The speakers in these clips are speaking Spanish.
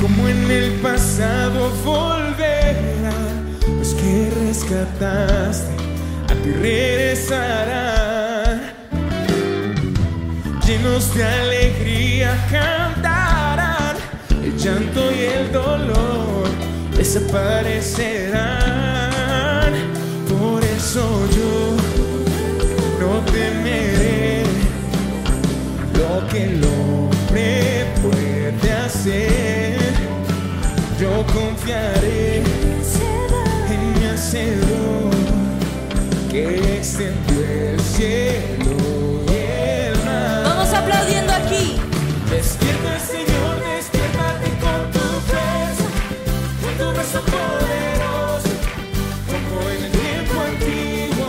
como en el pasado volverán. Los que rescataste a ti regresarán. Llenos de alegría cantarán. El llanto y el dolor desaparecerán. Por eso yo no temeré lo que el hombre puede hacer. Yo confiaré en mi hacedor que extendió el cielo y el mar. Vamos aplaudiendo aquí. Despierta, Señor, despiértate con tu fuerza, con tu brazo poderoso, como en el tiempo antiguo.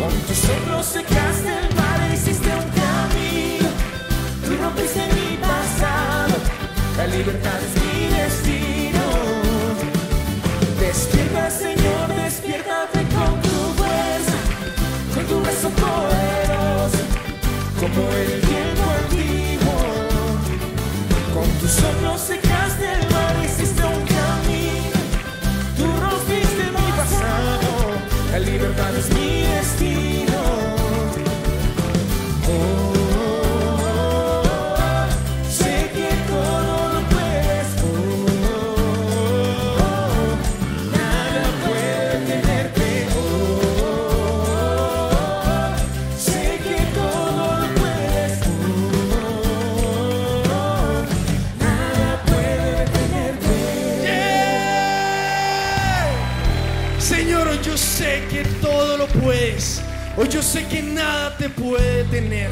Con tus ojos secaste el mar e hiciste un camino. Tú rompiste mi pasado, la libertad es como Hoy yo sé que nada te puede detener.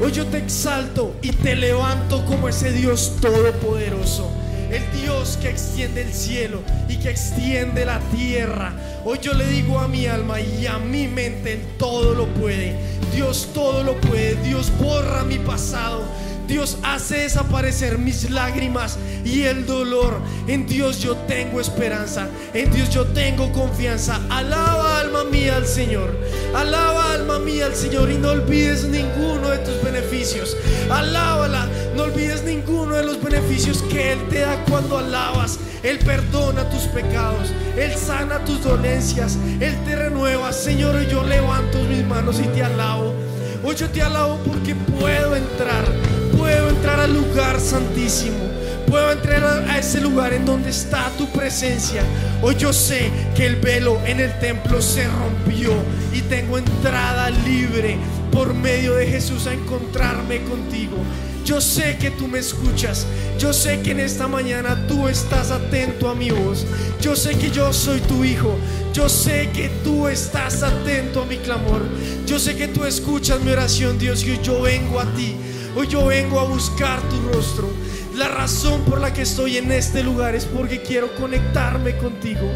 Hoy yo te exalto y te levanto como ese Dios todopoderoso. El Dios que extiende el cielo y que extiende la tierra. Hoy yo le digo a mi alma y a mi mente, todo lo puede. Dios todo lo puede. Dios borra mi pasado. Dios hace desaparecer mis lágrimas y el dolor. En Dios yo tengo esperanza. En Dios yo tengo confianza. Alaba alma mía al Señor. Alaba alma mía al Señor y no olvides ninguno de tus beneficios. Alábala. No olvides ninguno de los beneficios que Él te da cuando alabas. Él perdona tus pecados. Él sana tus dolencias. Él te renueva. Señor, hoy yo levanto mis manos y te alabo. Hoy yo te alabo porque puedo entrar, puedo entrar al lugar santísimo, puedo entrar a, ese lugar en donde está tu presencia. Hoy yo sé que el velo en el templo se rompió y tengo entrada libre por medio de Jesús a encontrarme contigo. Yo sé que tú me escuchas. Yo sé que en esta mañana tú estás atento a mi voz. Yo sé que yo soy tu hijo. Yo sé que tú estás atento a mi clamor. Yo sé que tú escuchas mi oración, Dios, yo vengo a ti. Hoy yo vengo a buscar tu rostro. La razón por la que estoy en este lugar es porque quiero conectarme contigo.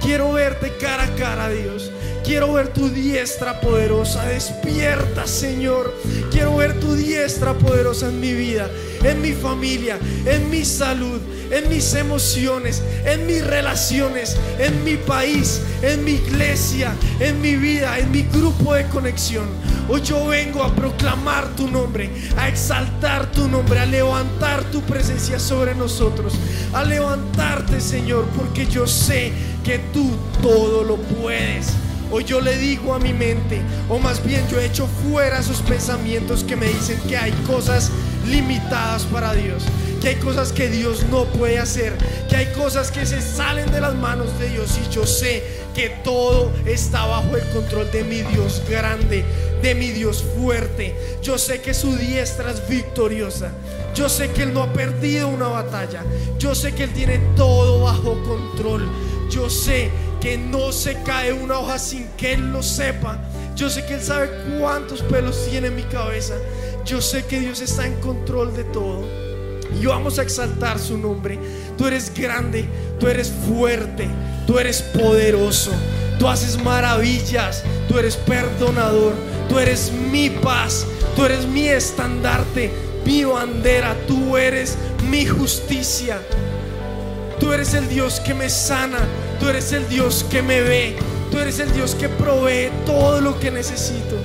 Quiero verte cara a cara, Dios. Quiero ver tu diestra poderosa. Despierta, Señor. Quiero ver tu diestra poderosa en mi vida, en mi familia, en mi salud, en mis emociones, en mis relaciones, en mi país, en mi iglesia, en mi vida, en mi grupo de conexión. Hoy yo vengo a proclamar tu nombre, a exaltar tu nombre, a levantar tu presencia sobre nosotros, a levantarte, Señor, porque yo sé que tú todo lo puedes. Hoy yo le digo a mi mente, o más bien yo echo fuera esos pensamientos que me dicen que hay cosas limitadas para Dios, que hay cosas que Dios no puede hacer, que hay cosas que se salen de las manos de Dios y yo sé que todo está bajo el control de mi Dios grande, de mi Dios fuerte. Yo sé que su diestra es victoriosa. Yo sé que Él no ha perdido una batalla. Yo sé que Él tiene todo bajo control. Yo sé que no se cae una hoja sin que Él lo sepa. Yo sé que Él sabe cuántos pelos tiene en mi cabeza. Yo sé que Dios está en control de todo. Y vamos a exaltar su nombre. Tú eres grande, tú eres fuerte, tú eres poderoso. Tú haces maravillas, tú eres perdonador, tú eres mi paz, tú eres mi estandarte, mi bandera, tú eres mi justicia. Tú eres el Dios que me sana, tú eres el Dios que me ve, tú eres el Dios que provee todo lo que necesito.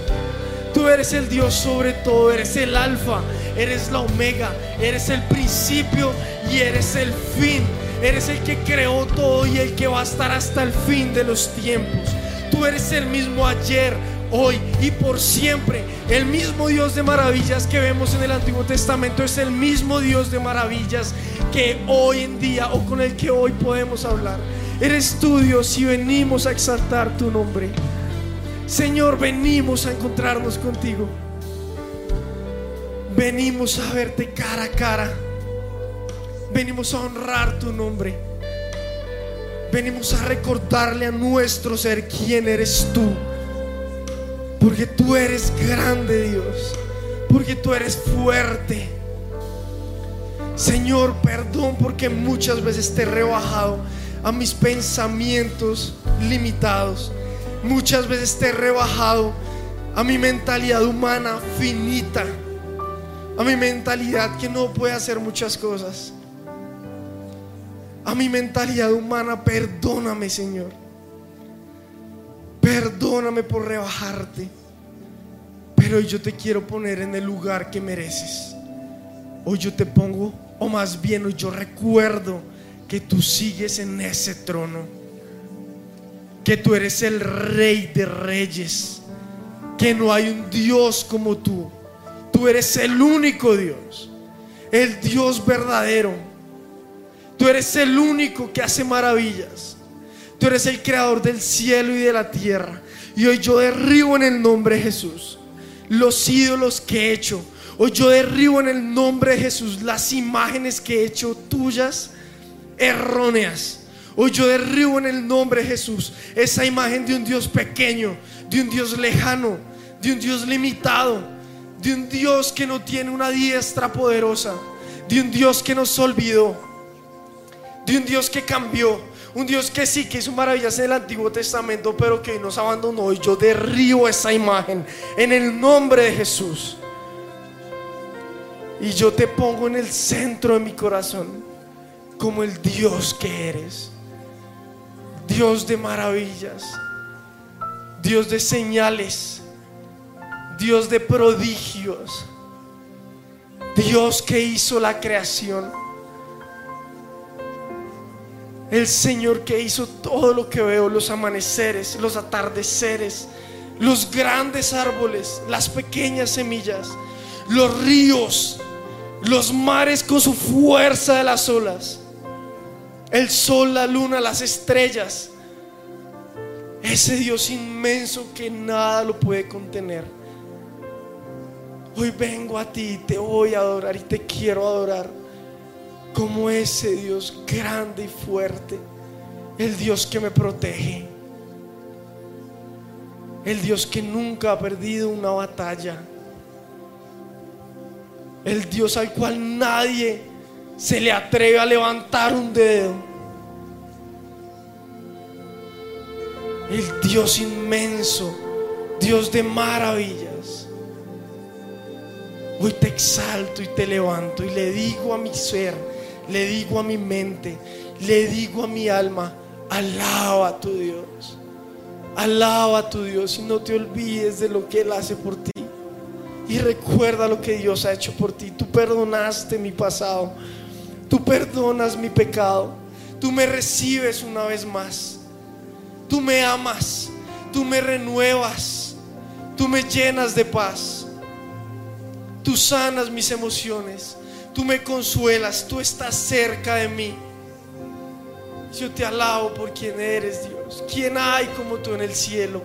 Tú eres el Dios sobre todo, eres el alfa, eres la omega, eres el principio y eres el fin. Eres el que creó todo y el que va a estar hasta el fin de los tiempos. Tú eres el mismo ayer, hoy y por siempre. El mismo Dios de maravillas que vemos en el Antiguo Testamento es el mismo Dios de maravillas que hoy en día o con el que hoy podemos hablar. Eres tú Dios y venimos a exaltar tu nombre. Señor, venimos a encontrarnos contigo. Venimos a verte cara a cara. Venimos a honrar tu nombre. Venimos a recordarle a nuestro ser quién eres tú. Porque tú eres grande, Dios. Porque tú eres fuerte. Señor, perdón porque muchas veces te he rebajado a mis pensamientos limitados. Muchas veces te he rebajado a mi mentalidad humana finita. A mi mentalidad que no puede hacer muchas cosas. A mi mentalidad humana, perdóname, Señor. Perdóname por rebajarte. Pero hoy yo te quiero poner en el lugar que mereces. Hoy yo te pongo, o más bien hoy yo recuerdo que tú sigues en ese trono. Que tú eres el rey de reyes. Que no hay un Dios como tú. Tú eres el único Dios. El Dios verdadero. Tú eres el único que hace maravillas. Tú eres el creador del cielo y de la tierra. Y hoy yo derribo en el nombre de Jesús los ídolos que he hecho. Hoy yo derribo en el nombre de Jesús las imágenes que he hecho tuyas erróneas. Hoy yo derribo en el nombre de Jesús esa imagen de un Dios pequeño, de un Dios lejano, de un Dios limitado, de un Dios que no tiene una diestra poderosa, de un Dios que nos olvidó, de un Dios que cambió, un Dios que sí que hizo maravillas en el Antiguo Testamento, pero que hoy nos abandonó. Y yo derribo esa imagen en el nombre de Jesús. Y yo te pongo en el centro de mi corazón como el Dios que eres. Dios de maravillas. Dios de señales. Dios de prodigios. Dios que hizo la creación. El Señor que hizo todo lo que veo, los amaneceres, los atardeceres, los grandes árboles, las pequeñas semillas, los ríos, los mares con su fuerza de las olas, el sol, la luna, las estrellas. Ese Dios inmenso que nada lo puede contener. Hoy vengo a ti, te voy a adorar y te quiero adorar como ese Dios grande y fuerte, el Dios que me protege, el Dios que nunca ha perdido una batalla, el Dios al cual nadie se le atreve a levantar un dedo, el Dios inmenso, Dios de maravillas. Hoy te exalto y te levanto y le digo a mi ser, le digo a mi mente, le digo a mi alma, alaba a tu Dios. Alaba a tu Dios y no te olvides de lo que Él hace por ti. Y recuerda lo que Dios ha hecho por ti. Tú perdonaste mi pasado. Tú perdonas mi pecado. Tú me recibes una vez más. Tú me amas. Tú me renuevas. Tú me llenas de paz. Tú sanas mis emociones. Tú me consuelas, tú estás cerca de mí. Yo te alabo por quien eres, Dios. ¿Quién hay como tú en el cielo?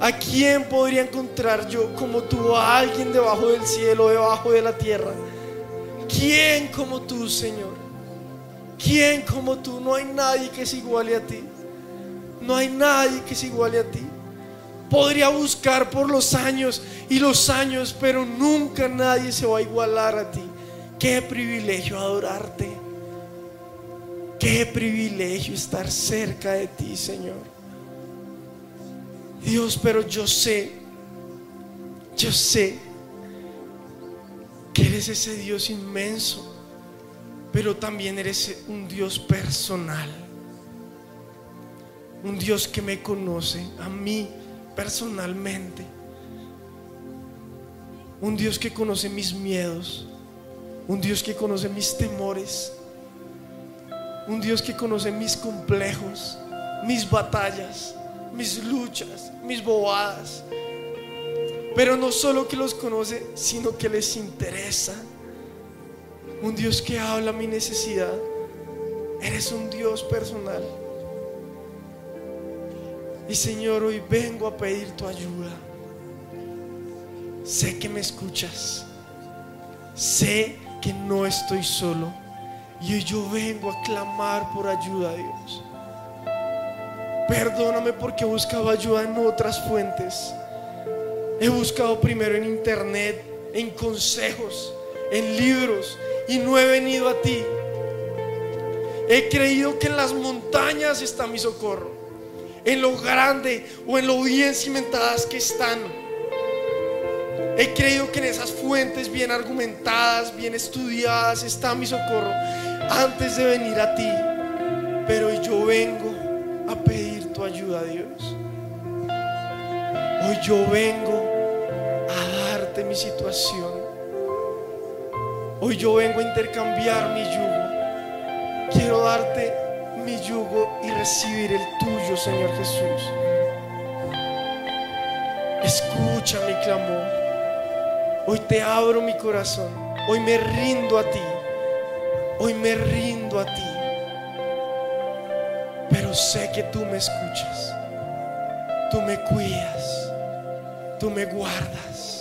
¿A quién podría encontrar yo como tú a alguien debajo del cielo, debajo de la tierra? ¿Quién como tú, Señor? ¿Quién como tú? No hay nadie que se iguale a ti. No hay nadie que se iguale a ti. Podría buscar por los años y los años, pero nunca nadie se va a igualar a ti. Qué privilegio adorarte. Qué privilegio estar cerca de ti, Señor. Dios, pero yo sé, yo sé que eres ese Dios inmenso, pero también eres un Dios personal. Un Dios que me conoce a mí personalmente. Un Dios que conoce mis miedos Un Dios que conoce mis temores. Un Dios que conoce mis complejos, mis batallas, mis luchas, mis bobadas. Pero no solo que los conoce, sino que les interesa. Un Dios que habla mi necesidad. Eres un Dios personal. Y Señor, hoy vengo a pedir tu ayuda. Sé que me escuchas. Sé que no estoy solo. Y yo vengo a clamar por ayuda Dios. Perdóname porque he buscado ayuda en otras fuentes. He buscado primero en internet, en consejos, en libros y no he venido a ti. He creído que en las montañas está mi socorro, en lo grande o en lo bien cimentadas que están. He creído que en esas fuentes bien argumentadas, bien estudiadas está mi socorro antes de venir a ti. Pero hoy yo vengo a pedir tu ayuda, Dios. Hoy yo vengo a darte mi situación. Hoy yo vengo a intercambiar mi yugo. Quiero darte mi yugo y recibir el tuyo, Señor Jesús. Escucha mi clamor. Hoy te abro mi corazón. Hoy me rindo a ti. Hoy me rindo a ti. Pero sé que tú me escuchas. Tú me cuidas. Tú me guardas.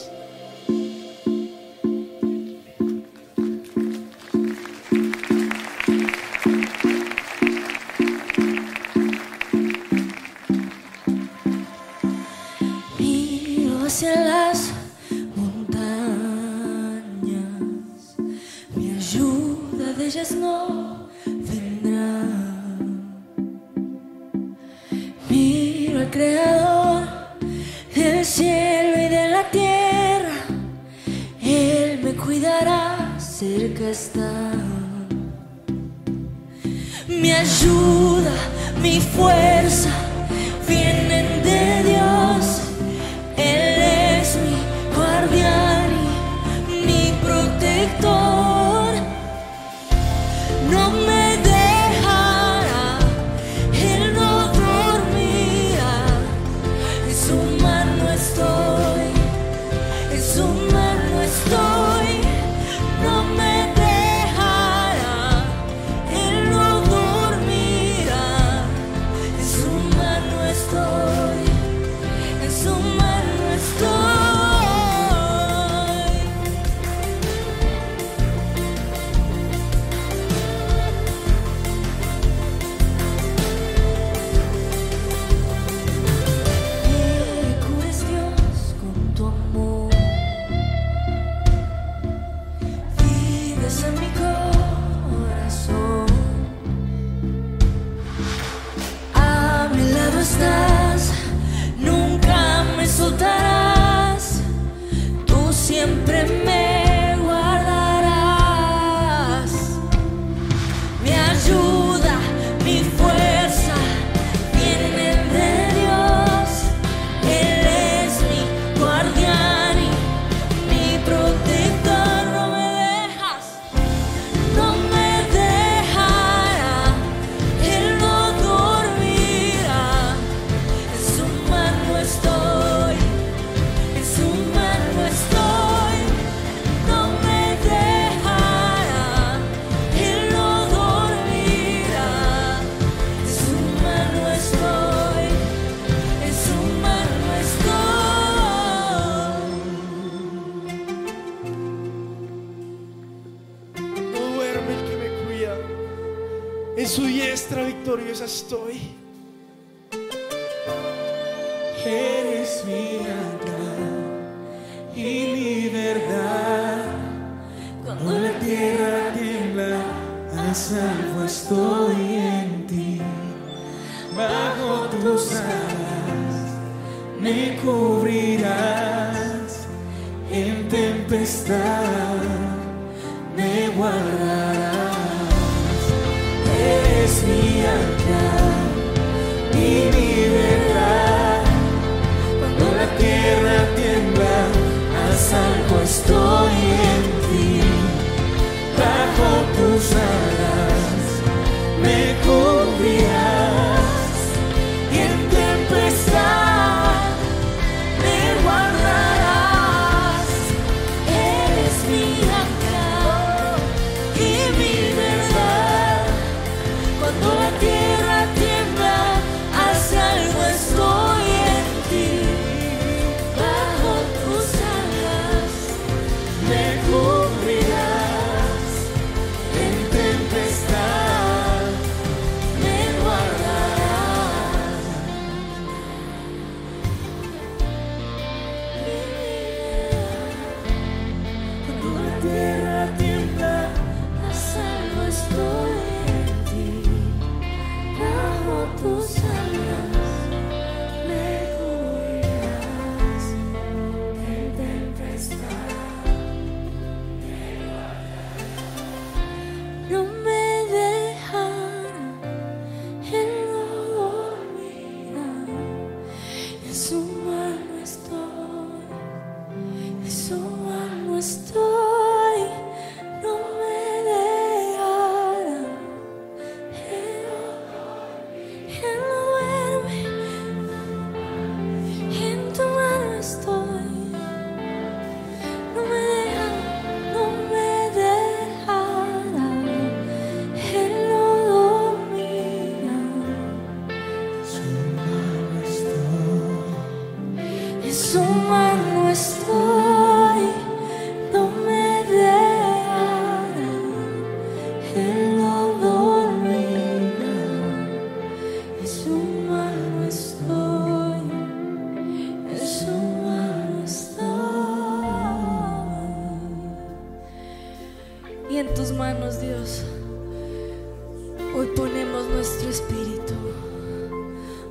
Ponemos nuestro espíritu.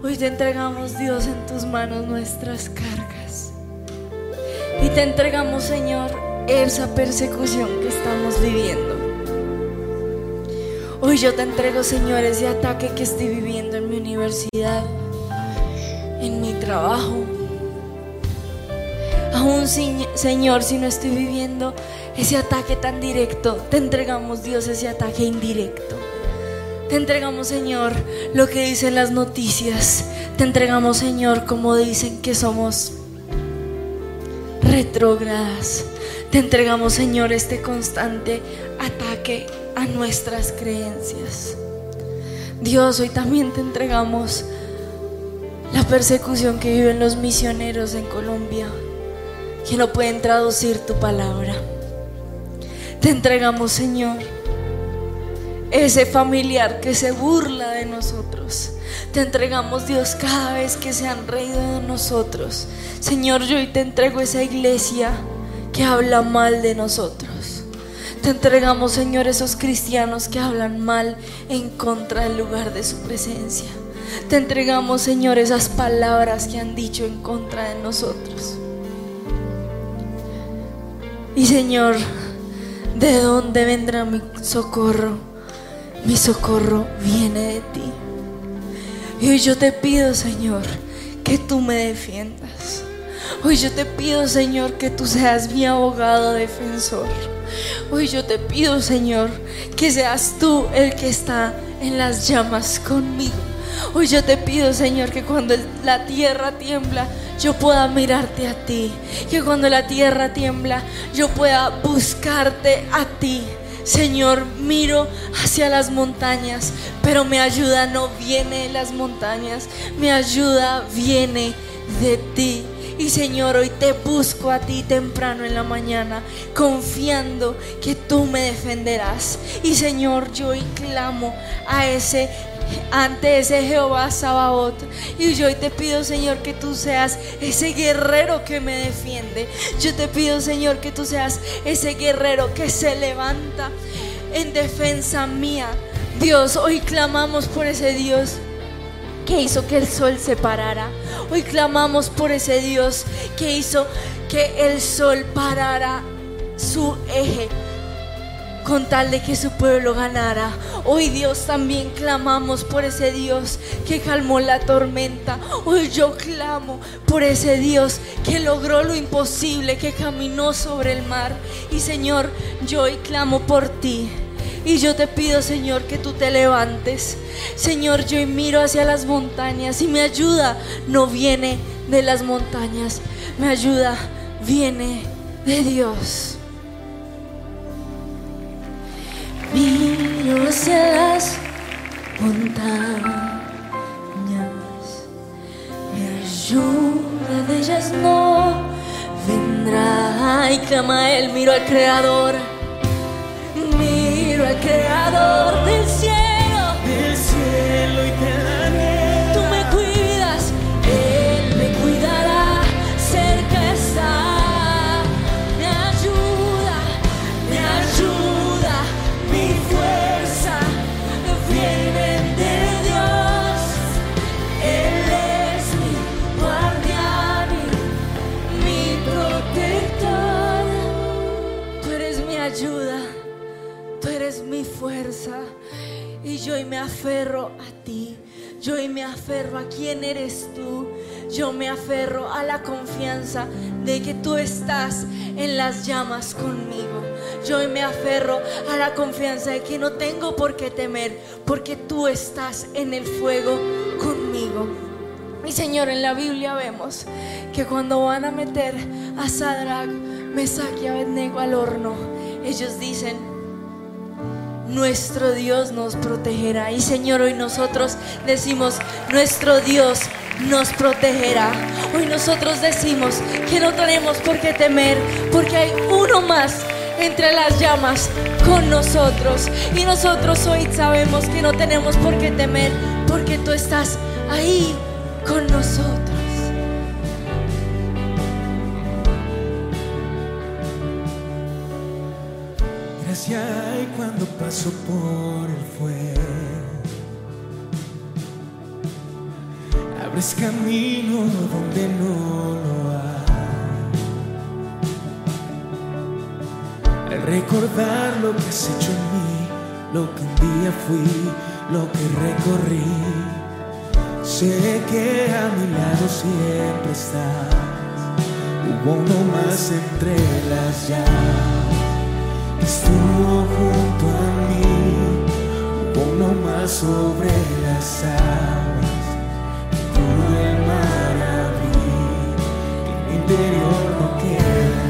Hoy te entregamos, Dios, en tus manos nuestras cargas. Y te entregamos, Señor, esa persecución que estamos viviendo. Hoy yo te entrego, Señor, ese ataque que estoy viviendo en mi universidad, en mi trabajo. Aún, Señor, si no estoy viviendo ese ataque tan directo, te entregamos, Dios, ese ataque indirecto. Te entregamos, Señor, lo que dicen las noticias. Te entregamos, Señor, como dicen que somos retrógradas. Te entregamos, Señor, este constante ataque a nuestras creencias. Dios, hoy también te entregamos la persecución que viven los misioneros en Colombia, que no pueden traducir tu palabra. Te entregamos, Señor, ese familiar que se burla de nosotros. Te entregamos, Dios, cada vez que se han reído de nosotros. Señor, yo hoy te entrego esa iglesia que habla mal de nosotros. Te entregamos, Señor, esos cristianos que hablan mal en contra del lugar de su presencia. Te entregamos, Señor, esas palabras que han dicho en contra de nosotros. Y Señor, ¿de dónde vendrá mi socorro? Mi socorro viene de ti. Y hoy yo te pido, Señor, que tú me defiendas. Hoy yo te pido, Señor, que tú seas mi abogado defensor. Hoy yo te pido, Señor, que seas tú el que está en las llamas conmigo. Hoy yo te pido, Señor, que cuando la tierra tiembla, yo pueda mirarte a ti. Que cuando la tierra tiembla, yo pueda buscarte a ti. Señor, miro hacia las montañas, pero mi ayuda no viene de las montañas, mi ayuda viene de ti. Y Señor, hoy te busco a ti temprano en la mañana, confiando que tú me defenderás. Y Señor, yo hoy clamo a ese ante ese Jehová Sabaoth. Y yo hoy te pido, Señor, que tú seas ese guerrero que me defiende. Yo te pido, Señor, que tú seas ese guerrero que se levanta en defensa mía. Dios, hoy clamamos por ese Dios que hizo que el sol se parara. Hoy clamamos por ese Dios que hizo que el sol parara su eje con tal de que su pueblo ganara. Hoy Dios también clamamos por ese Dios que calmó la tormenta. Hoy yo clamo por ese Dios que logró lo imposible, que caminó sobre el mar. Y Señor, yo hoy clamo por ti. Y yo te pido, Señor, que tú te levantes. Señor, yo miro hacia las montañas y mi ayuda no viene de las montañas. Mi ayuda viene de Dios. Miro hacia las montañas. Mi ayuda de ellas no vendrá. Y clama Él, miro al Creador. Miro al Creador del cielo. Aferro a quién eres tú. Yo me aferro a la confianza de que tú estás en las llamas conmigo. Yo me aferro a la confianza de que no tengo por qué temer, porque tú estás en el fuego conmigo. Y Señor, en la Biblia vemos que cuando van a meter a Sadrach, Mesach y Abednego al horno, ellos dicen, nuestro Dios nos protegerá. Y Señor, hoy nosotros decimos, nuestro Dios nos protegerá. Hoy nosotros decimos que no tenemos por qué temer, porque hay uno más entre las llamas con nosotros. Y nosotros hoy sabemos que no tenemos por qué temer, porque tú estás ahí con nosotros. Cuando paso por el fuego. Abres camino donde no lo hay. Al recordar lo que has hecho en mí, lo que un día fui, lo que recorrí. Sé que a mi lado siempre estás. Hubo uno más entre las llamas estuvo junto a mí, uno más sobre las aguas, que pudo el mar abrir, que mi interior no quedan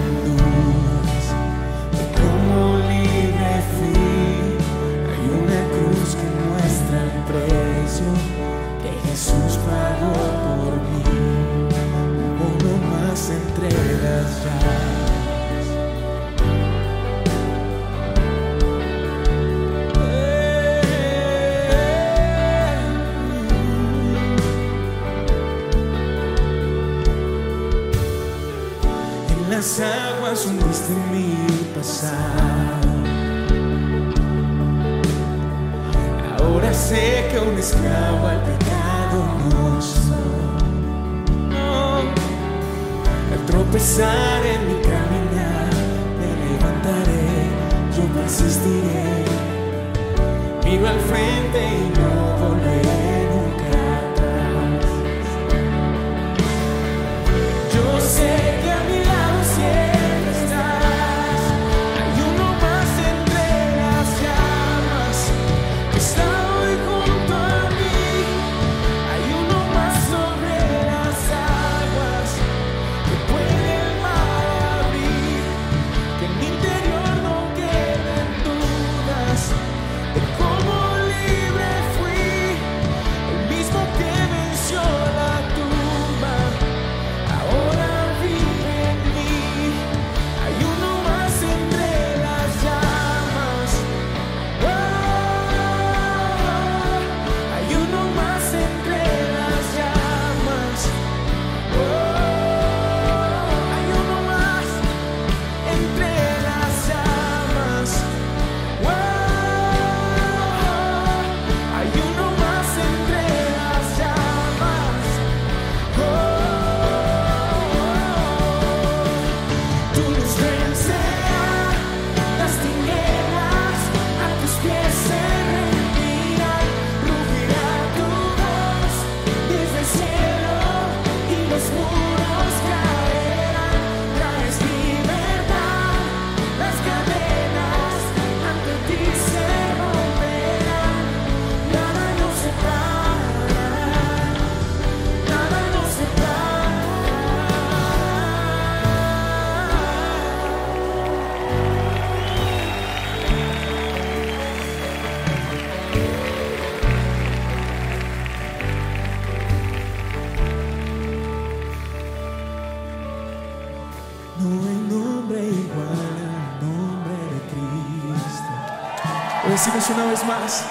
una vez más.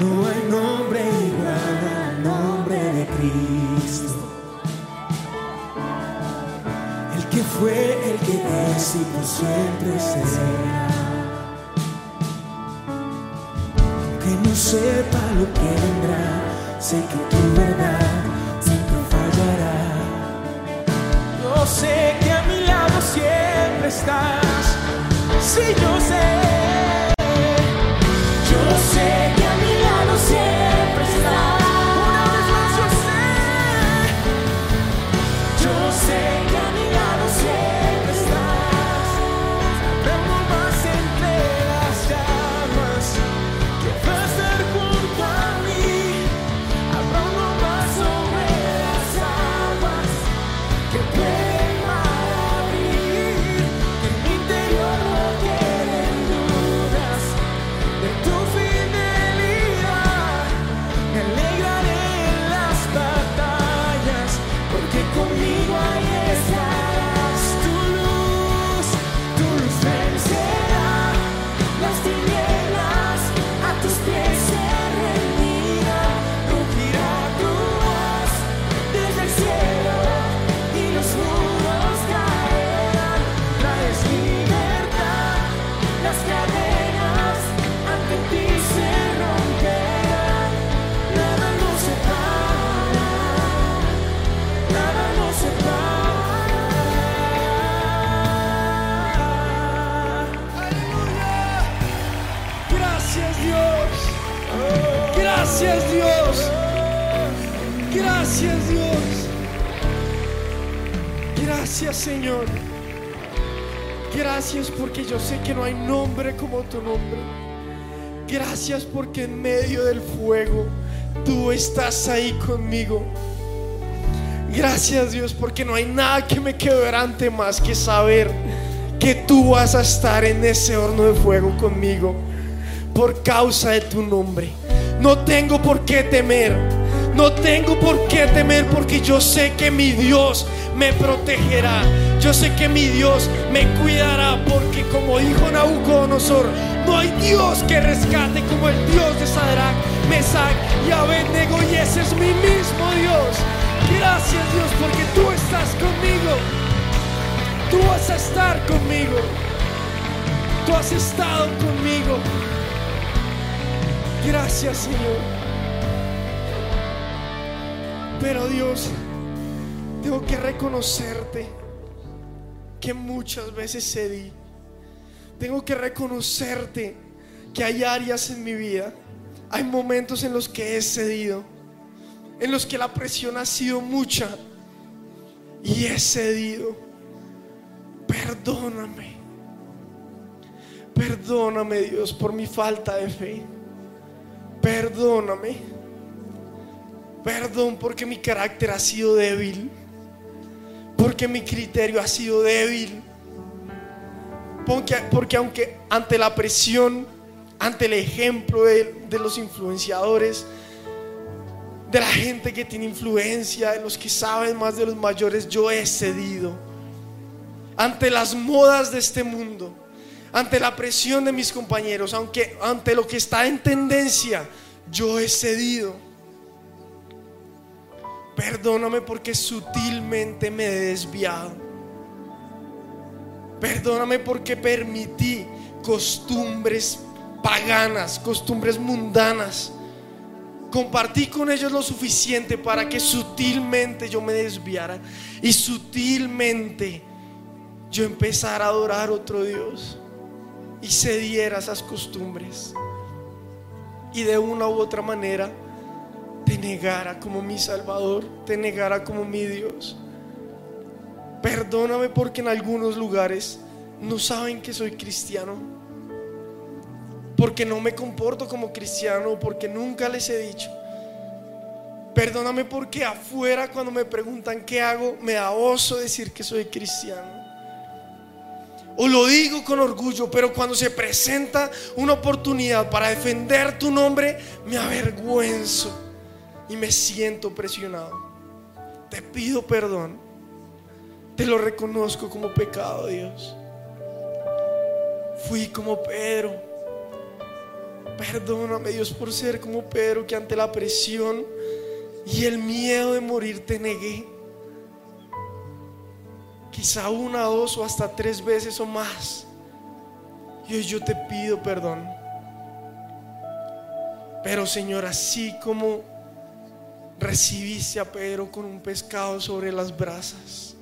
No hay nombre igual al nombre de Cristo. El que fue, el que es y por siempre será. Que no sepa lo que vendrá, sé que tu verdad siempre fallará. Yo sé que a mi lado siempre estás. Sí, estás ahí conmigo. Gracias Dios porque no hay nada que me quebrante más que saber que tú vas a estar en ese horno de fuego conmigo por causa de tu nombre. No tengo por qué temer. No tengo por qué temer porque yo sé que mi Dios me protegerá. Yo sé que mi Dios me cuidará porque como dijo Nabucodonosor, no hay Dios que rescate como el Dios de Sadrach, y Abednego y ese es mi mismo Dios. Gracias Dios porque tú estás conmigo. Tú vas a estar conmigo. Tú has estado conmigo. Gracias Señor. Pero Dios, tengo que reconocerte que muchas veces cedí. Tengo que reconocerte que hay áreas en mi vida, hay momentos en los que he cedido, en los que la presión ha sido mucha y he cedido. Perdóname. Perdóname Dios por mi falta de fe. Perdóname. Perdón porque mi carácter ha sido débil. Porque mi criterio ha sido débil. Porque, aunque ante la presión, ante el ejemplo de, de los influenciadores, de la gente que tiene influencia, de los que saben más de los mayores, yo he cedido. Ante las modas de este mundo, ante la presión de mis compañeros, aunque ante lo que está en tendencia, yo he cedido. Perdóname porque sutilmente me he desviado. Perdóname porque permití costumbres paganas, costumbres mundanas. Compartí con ellos lo suficiente para que sutilmente yo me desviara y sutilmente yo empezara a adorar otro Dios y cediera a esas costumbres. Y de una u otra manera te negara como mi Salvador, te negara como mi Dios. Perdóname porque en algunos lugares no saben que soy cristiano. Porque no me comporto como cristiano, porque nunca les he dicho. Perdóname porque afuera cuando me preguntan qué hago, me da oso decir que soy cristiano. O lo digo con orgullo, pero cuando se presenta una oportunidad para defender tu nombre, me avergüenzo y me siento presionado. Te pido perdón. Te lo reconozco como pecado, Dios. Fui como Pedro. Perdóname Dios por ser como Pedro que ante la presión y el miedo de morir te negué. Quizá una, dos o hasta tres veces o más. Y hoy yo te pido perdón. Pero Señor, así como recibiste a Pedro con un pescado sobre las brasas,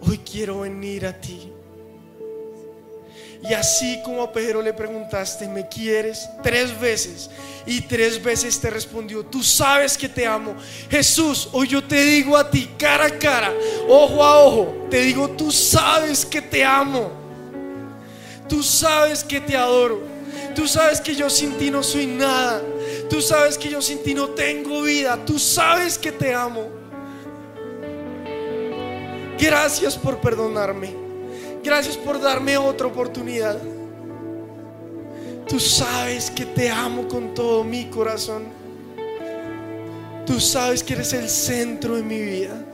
hoy quiero venir a ti. Y así como a Pedro le preguntaste, ¿me quieres? Tres veces. Y tres veces te respondió, tú sabes que te amo. Jesús, hoy yo te digo a ti, cara a cara, ojo a ojo, te digo, tú sabes que te amo. Tú sabes que te adoro. Tú sabes que yo sin ti no soy nada. Tú sabes que yo sin ti no tengo vida. Tú sabes que te amo. Gracias por perdonarme. Gracias por darme otra oportunidad. Tú sabes que te amo con todo mi corazón. Tú sabes que eres el centro de mi vida.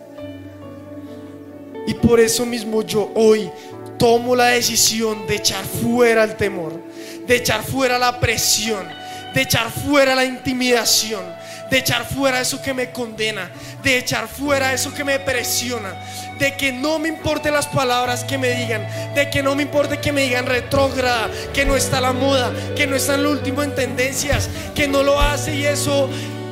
Y por eso mismo yo hoy tomo la decisión de echar fuera el temor, de echar fuera la presión, de echar fuera la intimidación, de echar fuera eso que me condena, de echar fuera eso que me presiona, de que no me importe las palabras que me digan, de que no me importe que me digan retrógrada, que no está la moda, que no está en lo último en tendencias, que no lo hace y eso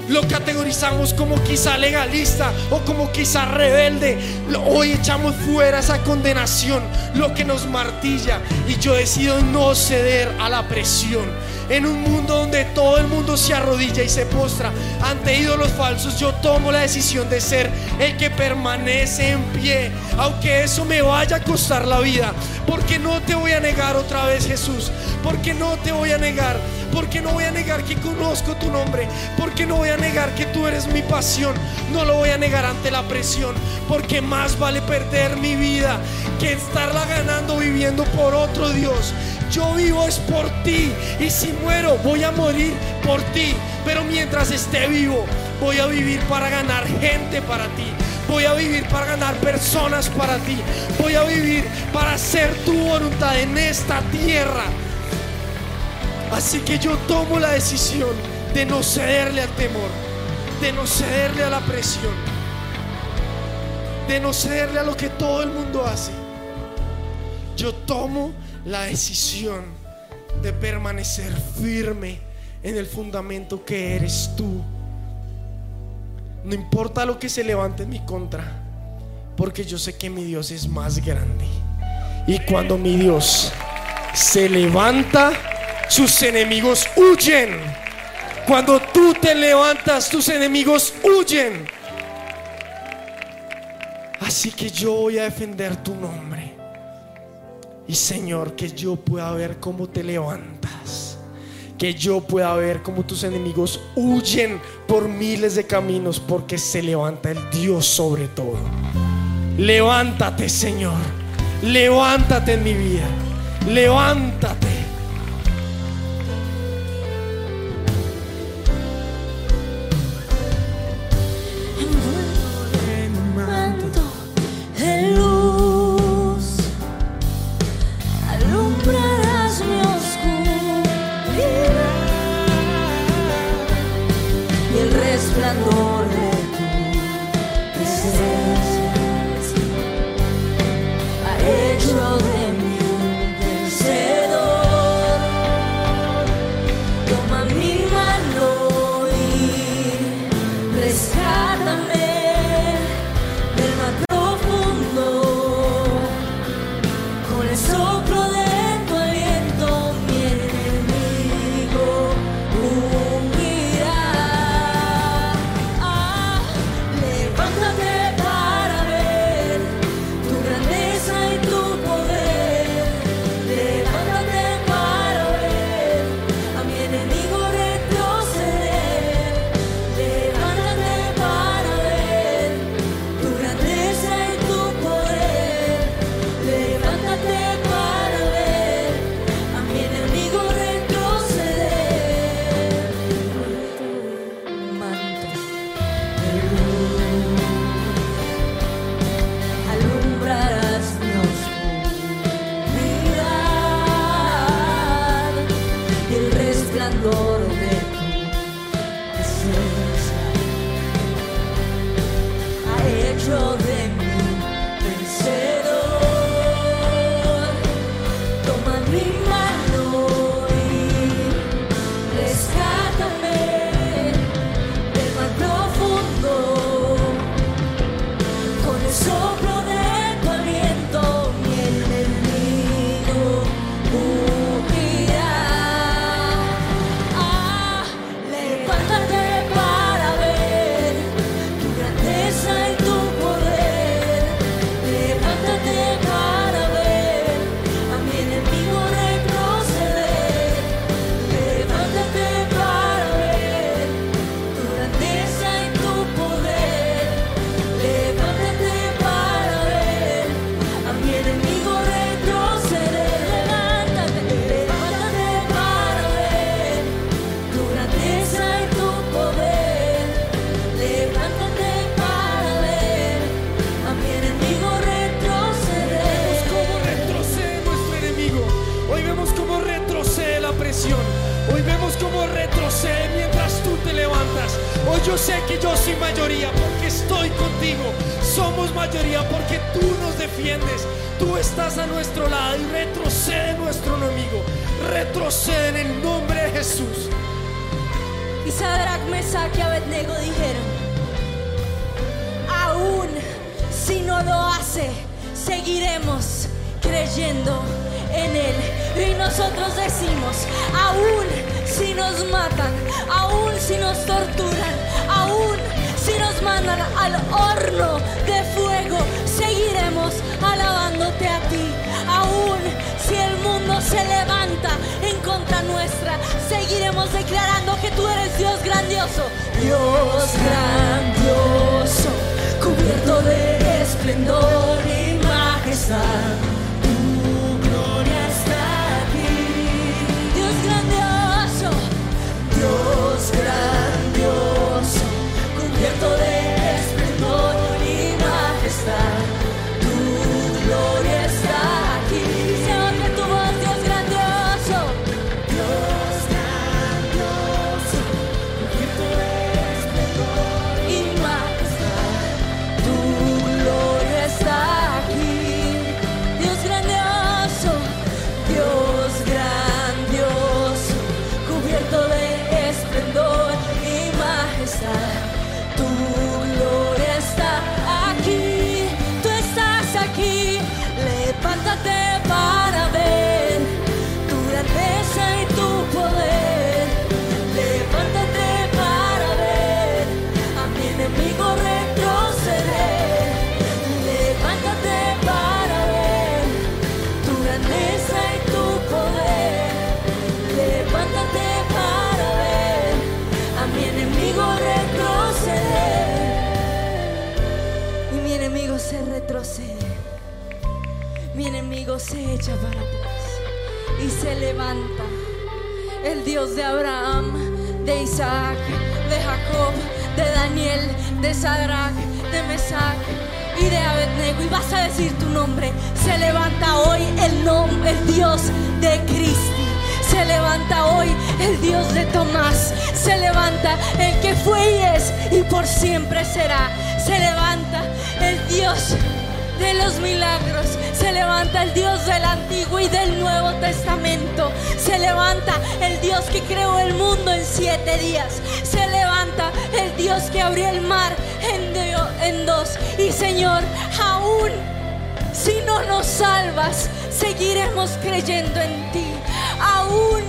lo categorizamos como quizá legalista o como quizá rebelde. Hoy echamos fuera esa condenación, lo que nos martilla. Y yo decido no ceder a la presión. En un mundo donde todo el mundo se arrodilla y se postra ante ídolos falsos, yo tomo la decisión de ser el que permanece en pie, aunque eso me vaya a costar la vida. Porque no te voy a negar otra vez, Jesús. Porque no te voy a negar. Porque no voy a negar que conozco tu nombre. Porque no voy a negar que tú eres mi pasión. No lo voy a negar ante la presión. Porque más vale perder mi vida que estarla ganando viviendo por otro Dios. Yo vivo es por ti. Y si muero, voy a morir por ti. Pero mientras esté vivo, voy a vivir para ganar gente para ti. Voy a vivir para ganar personas para ti. Voy a vivir para hacer tu voluntad en esta tierra. Así que yo tomo la decisión de no cederle al temor, de no cederle a la presión, de no cederle a lo que todo el mundo hace. Yo tomo la decisión de permanecer firme en el fundamento que eres tú. No importa lo que se levante en mi contra, porque yo sé que mi Dios es más grande. Y cuando mi Dios se levanta, sus enemigos huyen. Cuando tú te levantas, tus enemigos huyen. Así que yo voy a defender tu nombre. Y Señor, que yo pueda ver cómo te levantas. Que yo pueda ver cómo tus enemigos huyen por miles de caminos porque se levanta el Dios sobre todo. Levántate, Señor. Levántate en mi vida. Levántate. Dios de Abraham, de Isaac, de Jacob, de Daniel, de Sadrach, de Mesach y de Abednego. Y vas a decir tu nombre. Se levanta hoy el nombre, el Dios de Cristi. Se levanta hoy el Dios de Tomás. Se levanta el que fue y es y por siempre será. Se levanta el Dios de los milagros. Se levanta el Dios del Antiguo y del Nuevo Testamento. Se levanta el Dios que creó el mundo en siete días. Se levanta el Dios que abrió el mar en, dos. Y Señor, aún si no nos salvas, seguiremos creyendo en ti. Aún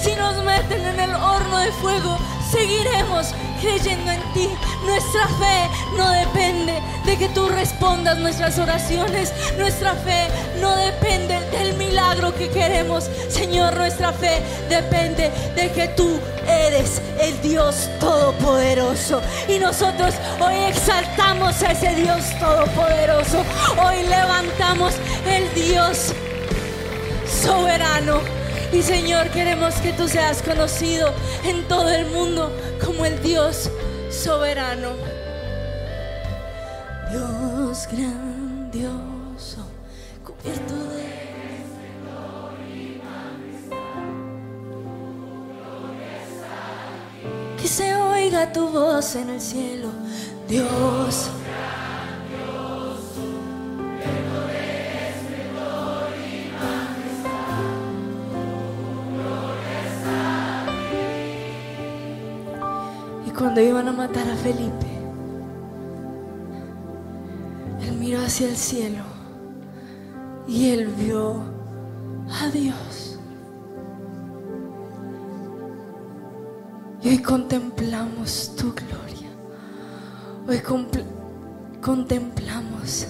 si nos meten en el horno de fuego, seguiremos creyendo en ti. Nuestra fe no depende de que tú respondas nuestras oraciones. Nuestra fe no depende del milagro que queremos. Señor, nuestra fe depende de que tú eres el Dios Todopoderoso. Y nosotros hoy exaltamos a ese Dios Todopoderoso. Hoy levantamos el Dios soberano. Y Señor, queremos que tú seas conocido en todo el mundo como el Dios soberano. Dios grandioso, cubierto de... Que se oiga tu voz en el cielo, Dios. donde iban a matar a Felipe, él miró hacia el cielo y él vio a Dios. Y hoy contemplamos tu gloria. Hoy contemplamos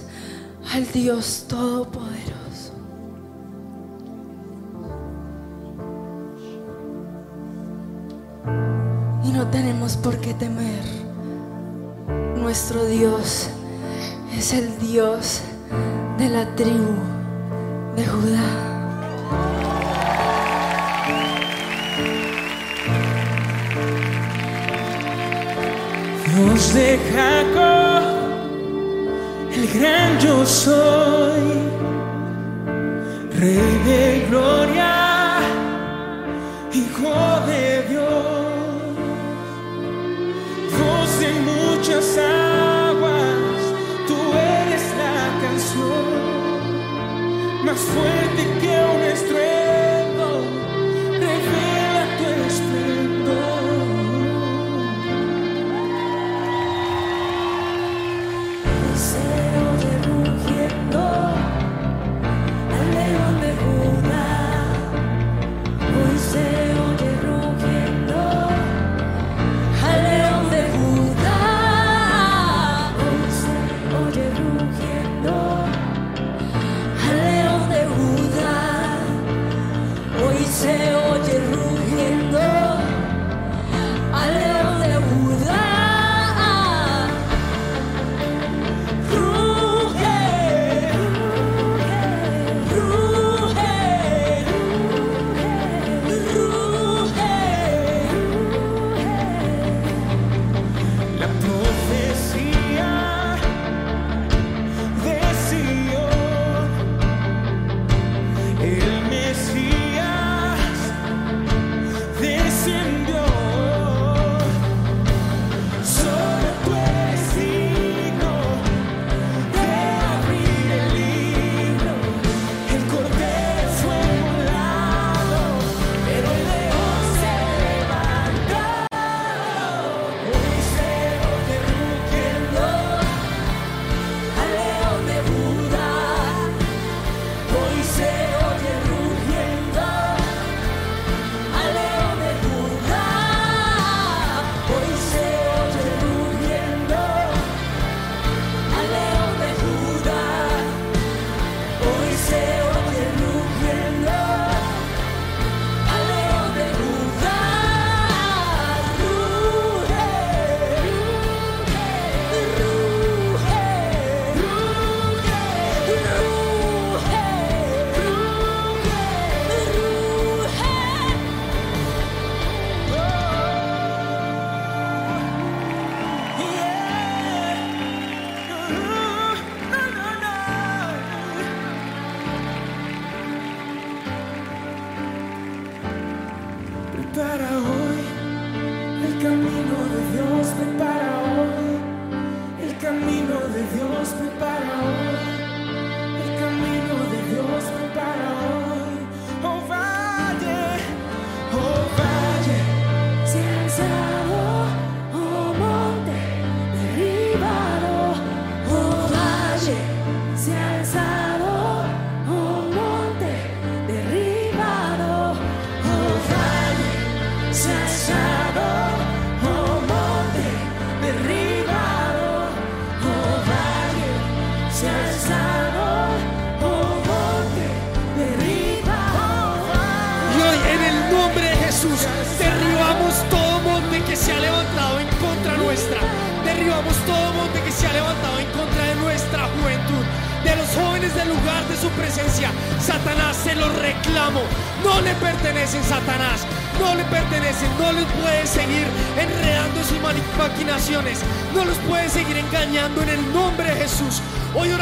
al Dios Todopoderoso. no tenemos por qué temer. Nuestro Dios es el Dios de la tribu de Judá. Dios de Jacob, el gran yo soy, Rey de gloria. muchas aguas, tú eres la canción más fuerte que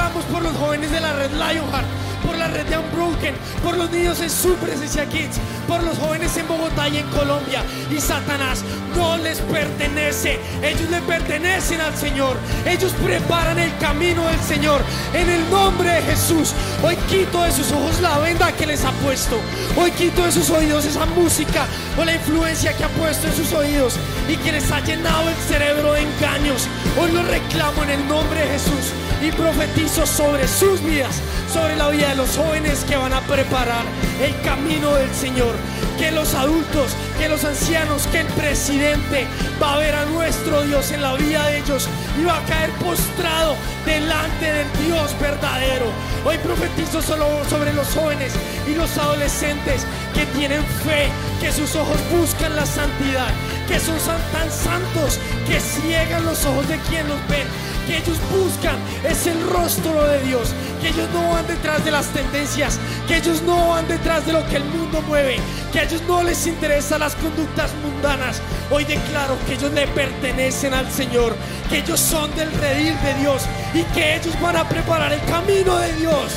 Oramos por los jóvenes de la red Lionheart, por la red de Unbroken, por los niños en su presencia Kids, por los jóvenes en Bogotá y en Colombia. Y Satanás no les pertenece, ellos le pertenecen al Señor, ellos preparan el camino del Señor. En el nombre de Jesús, hoy quito de sus ojos la venda que les ha puesto, hoy quito de sus oídos esa música o la influencia que ha puesto en sus oídos y que les ha llenado el cerebro de engaños. Hoy lo reclamo en el nombre de Jesús y profetizo sobre sus vidas, sobre la vida de los jóvenes que van a preparar el camino del Señor. Que los adultos, que los ancianos, que el presidente va a ver a nuestro Dios en la vida de ellos y va a caer postrado delante del Dios verdadero. Hoy profetizo solo sobre los jóvenes y los adolescentes que tienen fe, que sus ojos buscan la santidad, que son tan santos que ciegan los ojos de quien los ven que ellos buscan es el rostro de Dios, que ellos no van detrás de las tendencias, que ellos no van detrás de lo que el mundo mueve, que a ellos no les interesan las conductas mundanas. Hoy declaro que ellos le pertenecen al Señor, que ellos son del redil de Dios y que ellos van a preparar el camino de Dios.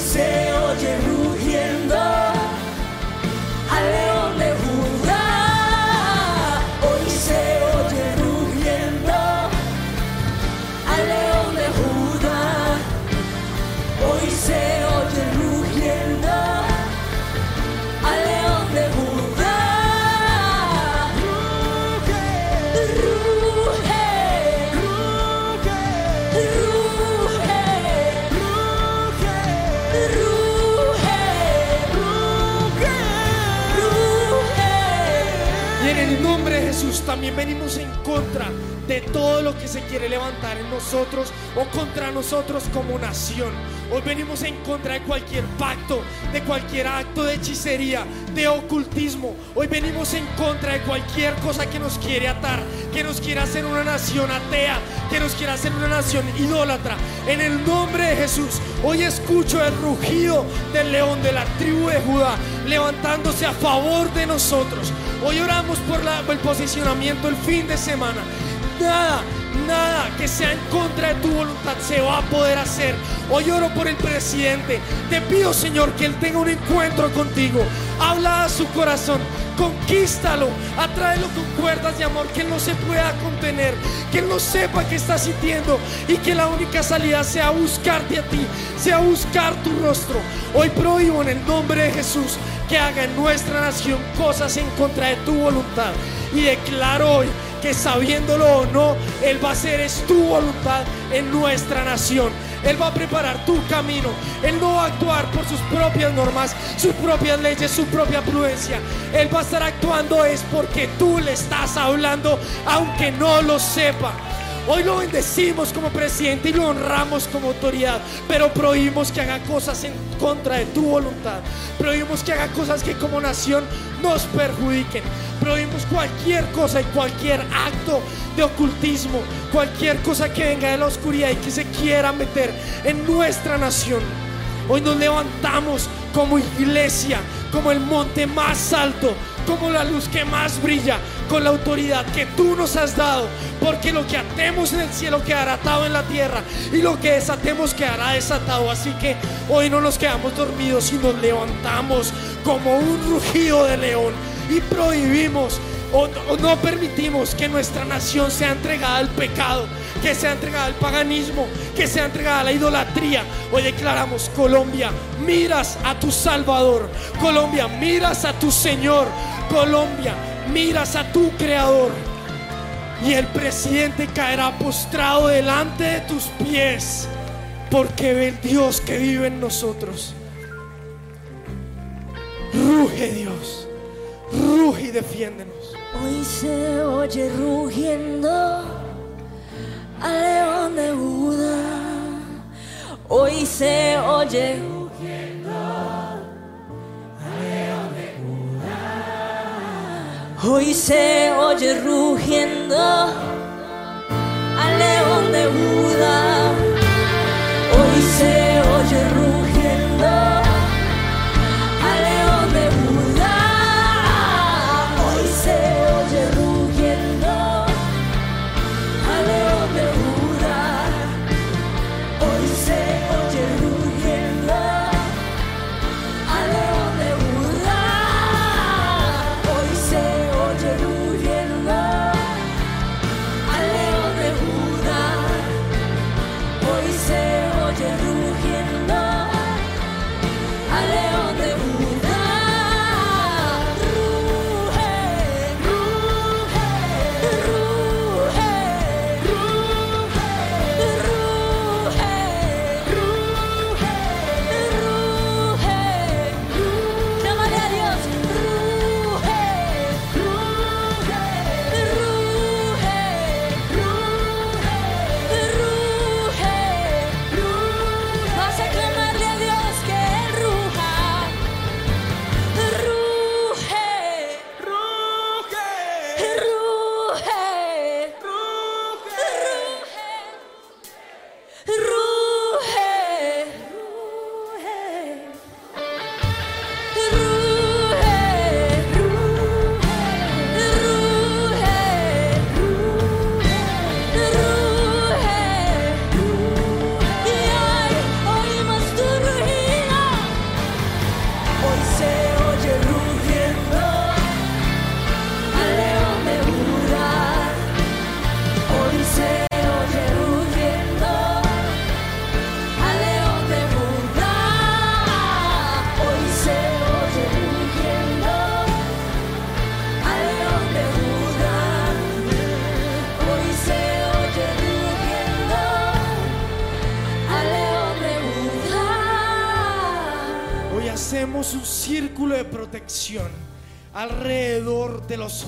Se oye rugiendo también venimos en contra de todo lo que se quiere levantar en nosotros o contra nosotros como nación. Hoy venimos en contra de cualquier pacto, de cualquier acto de hechicería, de ocultismo. Hoy venimos en contra de cualquier cosa que nos quiere atar, que nos quiera hacer una nación atea, que nos quiera hacer una nación idólatra. En el nombre de Jesús, hoy escucho el rugido del león de la tribu de Judá levantándose a favor de nosotros. Hoy oramos por la- el posicionamiento el fin de semana. Nada, nada que sea en contra de tu voluntad se va a poder hacer. Hoy oro por el presidente. Te pido, Señor, que él tenga un encuentro contigo. Habla a su corazón. Conquístalo, atráelo con cuerdas de amor que él no se pueda contener, que él no sepa que está sintiendo y que la única salida sea buscarte a ti, sea buscar tu rostro. Hoy prohíbo en el nombre de Jesús que haga en nuestra nación cosas en contra de tu voluntad y declaro hoy que sabiéndolo o no, Él va a hacer es tu voluntad en nuestra nación. Él va a preparar tu camino. Él no va a actuar por sus propias normas, sus propias leyes, su propia prudencia. Él va a estar actuando es porque tú le estás hablando, aunque no lo sepa. Hoy lo bendecimos como presidente y lo honramos como autoridad, pero prohibimos que haga cosas en contra de tu voluntad. Prohibimos que haga cosas que como nación nos perjudiquen. Prohibimos cualquier cosa y cualquier acto de ocultismo, cualquier cosa que venga de la oscuridad y que se quiera meter en nuestra nación. Hoy nos levantamos como iglesia, como el monte más alto, como la luz que más brilla, con la autoridad que tú nos has dado, porque lo que atemos en el cielo quedará atado en la tierra y lo que desatemos quedará desatado. Así que hoy no nos quedamos dormidos y nos levantamos como un rugido de león y prohibimos o, no permitimos que nuestra nación sea entregada al pecado, que sea entregada al paganismo, que sea entregada a la idolatría. Hoy declaramos, Colombia, miras a tu Salvador. Colombia, miras a tu Señor. Colombia, miras a tu Creador. Y el presidente caerá postrado delante de tus pies, porque ve el Dios que vive en nosotros. Ruge Dios, ruge y defiéndenos. Hoy se oye rugiendo al león de Judá. Hoy se oye rugiendo al león de Judá. Hoy se oye rugiendo al león de Judá.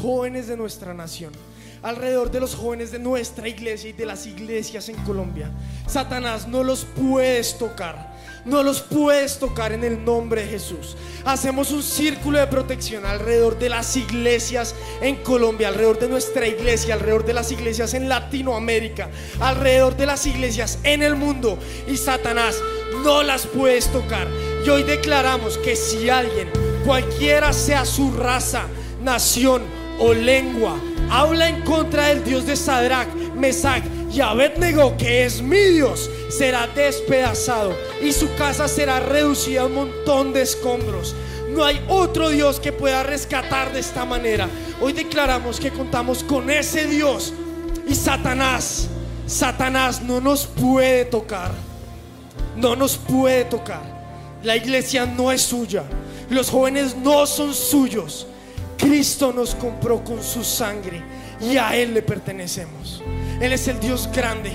Jóvenes de nuestra nación, alrededor de los jóvenes de nuestra iglesia y de las iglesias en Colombia. Satanás, no los puedes tocar. No los puedes tocar en el nombre de Jesús. Hacemos un círculo de protección alrededor de las iglesias en Colombia, alrededor de nuestra iglesia, alrededor de las iglesias en Latinoamérica, alrededor de las iglesias en el mundo. Y Satanás, no las puedes tocar. Y hoy declaramos que si alguien, cualquiera sea su raza, nación o lengua, habla en contra del Dios de Sadrach, Mesach y Abednego, que es mi Dios, será despedazado y su casa será reducida a un montón de escombros. No hay otro Dios que pueda rescatar de esta manera. Hoy declaramos que contamos con ese Dios y Satanás, Satanás no nos puede tocar. No nos puede tocar. La iglesia no es suya. Los jóvenes no son suyos. Cristo nos compró con su sangre y a Él le pertenecemos. Él es el Dios grande.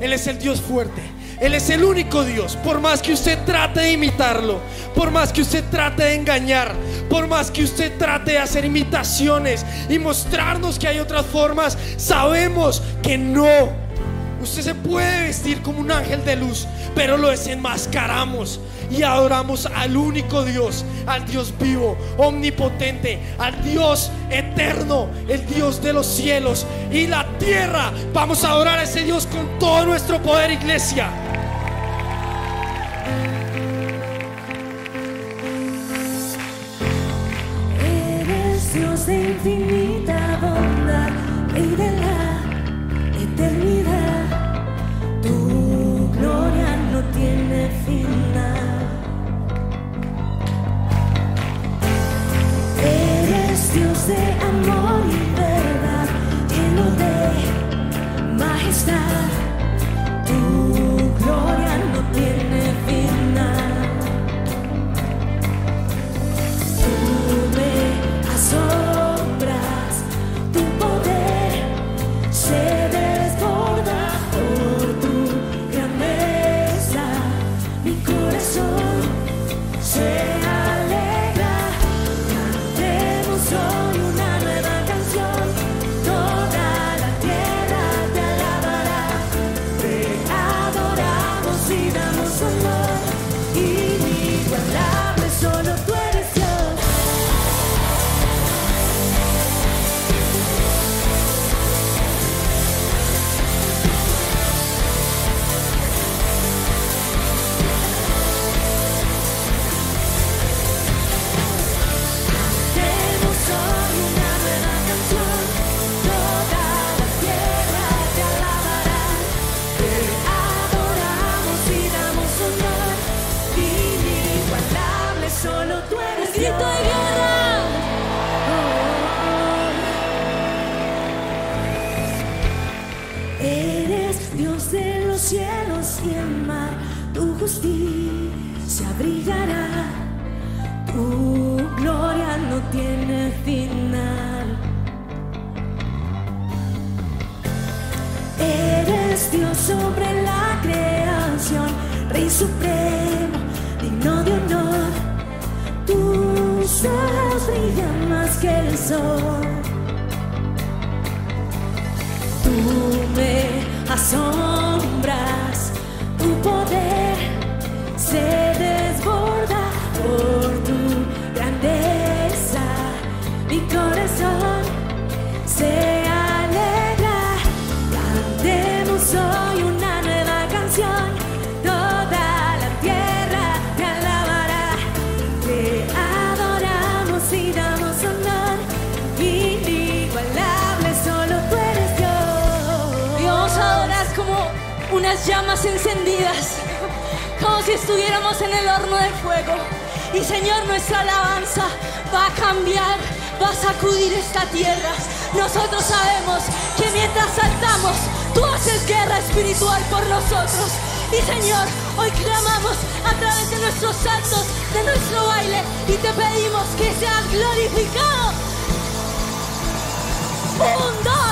Él es el Dios fuerte. Él es el único Dios. Por más que usted trate de imitarlo, por más que usted trate de engañar, por más que usted trate de hacer imitaciones y mostrarnos que hay otras formas, sabemos que no. Usted se puede vestir como un ángel de luz, pero lo desenmascaramos y adoramos al único Dios, al Dios vivo, omnipotente, al Dios eterno, el Dios de los cielos y la tierra. Vamos a adorar a ese Dios con todo nuestro poder, iglesia. Eres Dios de infinita bondad, Rey de la eternidad. Tu gloria no tiene final. Dios de amor y verdad, lleno de majestad. Tu gloria no tiene unas llamas encendidas, como si estuviéramos en el horno de fuego. Y Señor, nuestra alabanza va a cambiar, va a sacudir esta tierra. Nosotros sabemos que mientras saltamos, tú haces guerra espiritual por nosotros. Y Señor, hoy clamamos a través de nuestros saltos, de nuestro baile, y te pedimos que seas glorificado. Un, dos,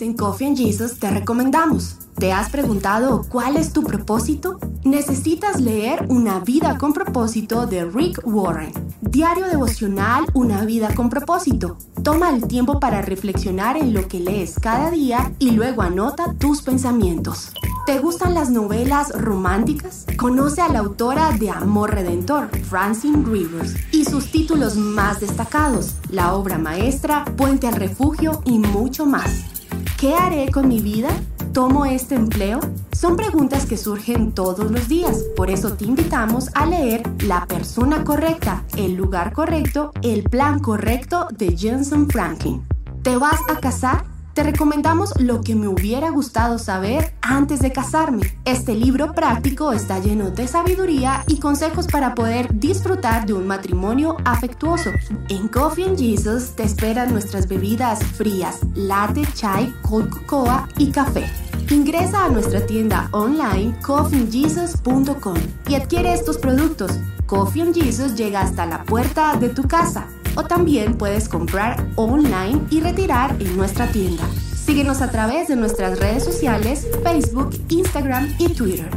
En Coffee and Jesus te recomendamos. ¿Te has preguntado cuál es tu propósito? Necesitas leer Una vida con propósito de Rick Warren. Diario devocional Una vida con propósito. Toma el tiempo para reflexionar en lo que lees cada día y luego anota tus pensamientos. ¿Te gustan las novelas románticas? Conoce a la autora de Amor Redentor, Francine Rivers, y sus títulos más destacados, la obra maestra, Puente al Refugio y mucho más. ¿Qué haré con mi vida? ¿Tomo este empleo? Son preguntas que surgen todos los días, por eso te invitamos a leer La persona correcta, el lugar correcto, el plan correcto de Jensen Franklin. ¿Te vas a casar? Te recomendamos lo que me hubiera gustado saber antes de casarme. Este libro práctico está lleno de sabiduría y consejos para poder disfrutar de un matrimonio afectuoso. En Coffee and Jesus te esperan nuestras bebidas frías, latte, chai, cold cocoa y café. Ingresa a nuestra tienda online coffeeandjesus.com y adquiere estos productos. Coffee and Jesus llega hasta la puerta de tu casa o también puedes comprar online y retirar en nuestra tienda. Síguenos a través de nuestras redes sociales, Facebook, Instagram y Twitter.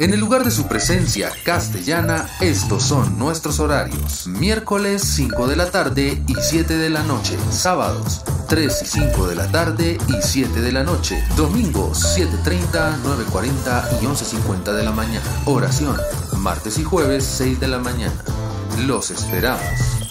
En el lugar de su presencia castellana, estos son nuestros horarios. Miércoles 5 de la tarde y 7 de la noche. Sábados 3 y 5 de la tarde y 7 de la noche. Domingos 7.30, 9.40 y 11.50 de la mañana. Oración. Martes y jueves 6 de la mañana. Los esperamos.